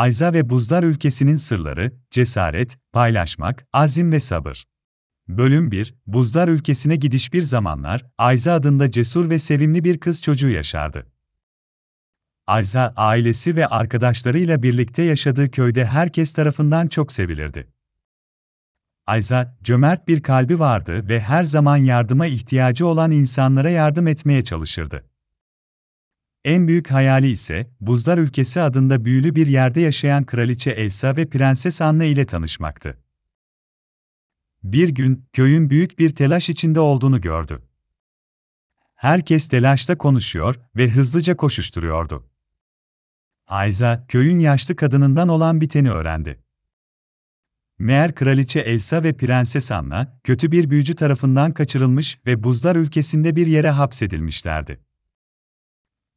Ayza ve Buzlar Ülkesi'nin sırları, cesaret, paylaşmak, azim ve sabır. Bölüm 1, Buzlar Ülkesi'ne gidiş bir zamanlar, Ayza adında cesur ve sevimli bir kız çocuğu yaşardı. Ayza, ailesi ve arkadaşlarıyla birlikte yaşadığı köyde herkes tarafından çok sevilirdi. Ayza, cömert bir kalbi vardı ve her zaman yardıma ihtiyacı olan insanlara yardım etmeye çalışırdı. En büyük hayali ise, Buzlar Ülkesi adında büyülü bir yerde yaşayan Kraliçe Elsa ve Prenses Anna ile tanışmaktı. Bir gün, köyün büyük bir telaş içinde olduğunu gördü. Herkes telaşta konuşuyor ve hızlıca koşuşturuyordu. Ayza, köyün yaşlı kadınından olan biteni öğrendi. Meğer kraliçe Elsa ve prenses Anna, kötü bir büyücü tarafından kaçırılmış ve buzlar ülkesinde bir yere hapsedilmişlerdi.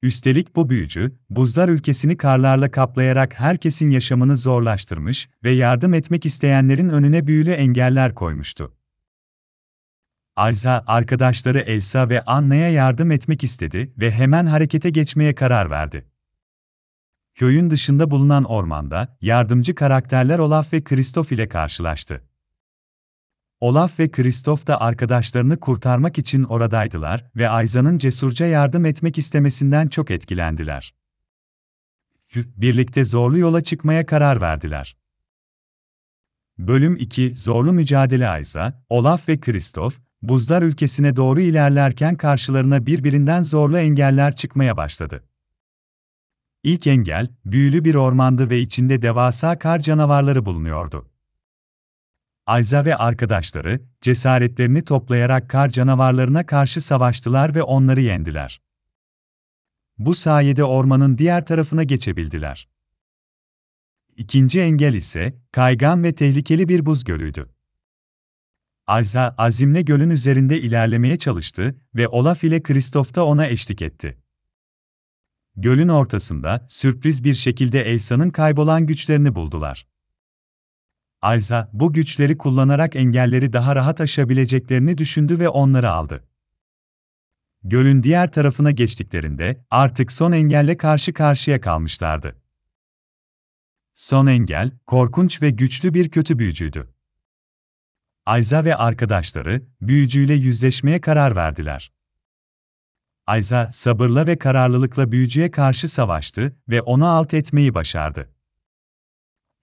Üstelik bu büyücü, buzlar ülkesini karlarla kaplayarak herkesin yaşamını zorlaştırmış ve yardım etmek isteyenlerin önüne büyülü engeller koymuştu. Ayza, arkadaşları Elsa ve Anna'ya yardım etmek istedi ve hemen harekete geçmeye karar verdi. Köyün dışında bulunan ormanda, yardımcı karakterler Olaf ve Kristof ile karşılaştı. Olaf ve Kristof da arkadaşlarını kurtarmak için oradaydılar ve Ayza'nın cesurca yardım etmek istemesinden çok etkilendiler. Birlikte zorlu yola çıkmaya karar verdiler. Bölüm 2 Zorlu Mücadele Ayza, Olaf ve Kristof, buzlar ülkesine doğru ilerlerken karşılarına birbirinden zorlu engeller çıkmaya başladı. İlk engel, büyülü bir ormandı ve içinde devasa kar canavarları bulunuyordu. Ayza ve arkadaşları, cesaretlerini toplayarak kar canavarlarına karşı savaştılar ve onları yendiler. Bu sayede ormanın diğer tarafına geçebildiler. İkinci engel ise, kaygan ve tehlikeli bir buz gölüydü. Ayza, azimle gölün üzerinde ilerlemeye çalıştı ve Olaf ile Kristof da ona eşlik etti. Gölün ortasında, sürpriz bir şekilde Elsa'nın kaybolan güçlerini buldular. Ayza, bu güçleri kullanarak engelleri daha rahat aşabileceklerini düşündü ve onları aldı. Gölün diğer tarafına geçtiklerinde, artık son engelle karşı karşıya kalmışlardı. Son engel, korkunç ve güçlü bir kötü büyücüydü. Ayza ve arkadaşları, büyücüyle yüzleşmeye karar verdiler. Ayza, sabırla ve kararlılıkla büyücüye karşı savaştı ve onu alt etmeyi başardı.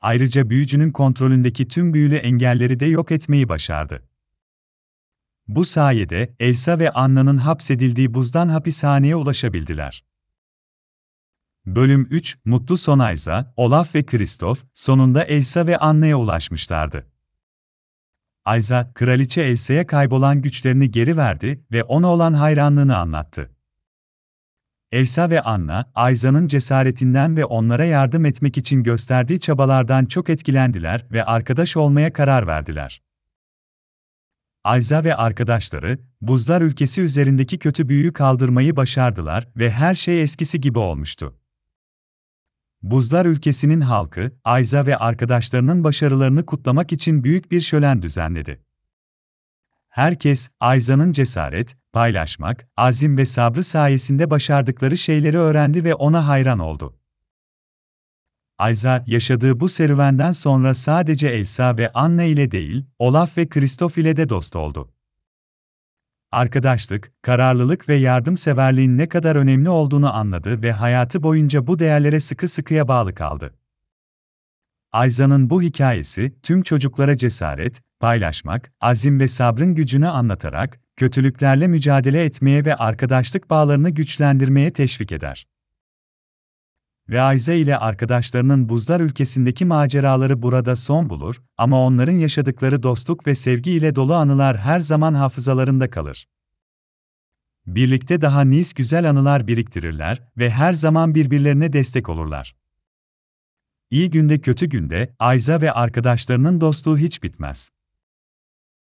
Ayrıca büyücünün kontrolündeki tüm büyülü engelleri de yok etmeyi başardı. Bu sayede Elsa ve Anna'nın hapsedildiği buzdan hapishaneye ulaşabildiler. Bölüm 3 Mutlu Son Ayza, Olaf ve Kristof sonunda Elsa ve Anna'ya ulaşmışlardı. Ayza, kraliçe Elsa'ya kaybolan güçlerini geri verdi ve ona olan hayranlığını anlattı. Elsa ve Anna, Ayza'nın cesaretinden ve onlara yardım etmek için gösterdiği çabalardan çok etkilendiler ve arkadaş olmaya karar verdiler. Ayza ve arkadaşları, buzlar ülkesi üzerindeki kötü büyüyü kaldırmayı başardılar ve her şey eskisi gibi olmuştu. Buzlar ülkesinin halkı, Ayza ve arkadaşlarının başarılarını kutlamak için büyük bir şölen düzenledi. Herkes, Ayza'nın cesaret, paylaşmak, azim ve sabrı sayesinde başardıkları şeyleri öğrendi ve ona hayran oldu. Ayza, yaşadığı bu serüvenden sonra sadece Elsa ve Anna ile değil, Olaf ve Kristof ile de dost oldu. Arkadaşlık, kararlılık ve yardımseverliğin ne kadar önemli olduğunu anladı ve hayatı boyunca bu değerlere sıkı sıkıya bağlı kaldı. Ayza'nın bu hikayesi, tüm çocuklara cesaret, paylaşmak, azim ve sabrın gücünü anlatarak, kötülüklerle mücadele etmeye ve arkadaşlık bağlarını güçlendirmeye teşvik eder. Ve Ayza ile arkadaşlarının buzlar ülkesindeki maceraları burada son bulur ama onların yaşadıkları dostluk ve sevgi ile dolu anılar her zaman hafızalarında kalır. Birlikte daha nice güzel anılar biriktirirler ve her zaman birbirlerine destek olurlar. İyi günde kötü günde Ayza ve arkadaşlarının dostluğu hiç bitmez.